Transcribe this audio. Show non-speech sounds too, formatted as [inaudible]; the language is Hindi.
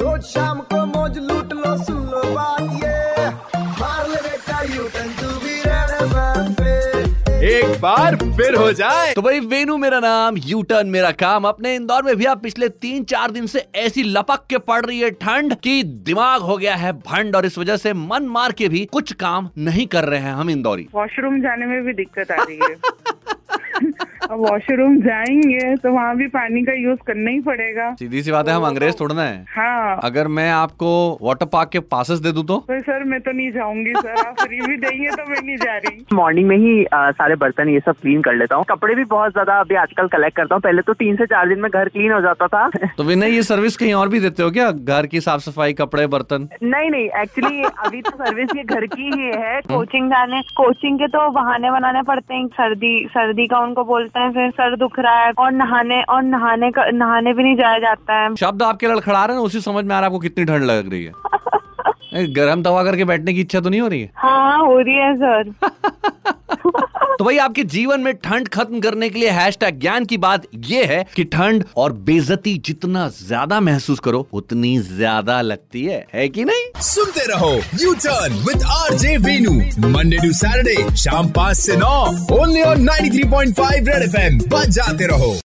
रोज शाम को मौज लूट लो सुन लो बात ये। मार ले बेटा यू टर्न तू भी रेड पे। एक बार फिर हो जाए। तो भाई वेनु मेरा नाम यू टर्न मेरा काम। अपने इंदौर में भी आप पिछले तीन चार दिन से ऐसी लपक के पड़ रही है ठंड कि दिमाग हो गया है भंड और इस वजह से मन मार के भी कुछ काम नहीं कर रहे हैं हम इंदौरी। वॉशरूम जाने में भी दिक्कत आ रही है। [laughs] अब वॉशरूम जाएँगे तो वहाँ भी पानी का यूज़ करना ही पड़ेगा। सीधी सी बात है हम अंग्रेज़ थोड़ना है। हाँ। अगर मैं आपको वाटर पार्क के पासेस दे दूँ तो? तो सर मैं तो नहीं जाऊँगी सर। आप फ्री भी देंगे तो मैं नहीं जा रही। [laughs] मॉर्निंग में ही आ, सारे बर्तन ये सब क्लीन कर लेता हूँ। कपड़े भी बहुत ज़्यादा अभी आजकल कलेक्ट करता हूँ। पहले तो तीन से चार दिन में घर क्लीन हो जाता था। [laughs] तो विनय ये सर्विस कहीं और भी देते हो क्या? घर की साफ़ सफ़ाई कपड़े बर्तन? नहीं नहीं एक्चुअली अभी तो सर्विस ये घर की ही है। [laughs] कोचिंग जाने कोचिंग के तो बहाने बनाने पड़ते हैं। सर्दी सर्दी का उनको बोलते हैं। फिर सर दुख रहा है और नहाने और नहाने का नहाने भी नहीं जाया जाता है। शब्द आपके लड़खड़ा रहे हैं उसी समझ में आ रहा है आपको कितनी ठंड लग रही है। [laughs] गर्म दवा करके बैठने की इच्छा तो नहीं हो रही है? हाँ हो रही है सर। [laughs] तो भाई आपके जीवन में ठंड खत्म करने के लिए हैशटैग ज्ञान की बात यह है कि ठंड और बेजती जितना ज़्यादा महसूस करो, उतनी ज़्यादा लगती है। है कि नहीं? सुनते रहो U turn with RJ Venu Monday to to Saturday शाम पाँच ऐसी नौ only on 93.5 red F M जाते रहो।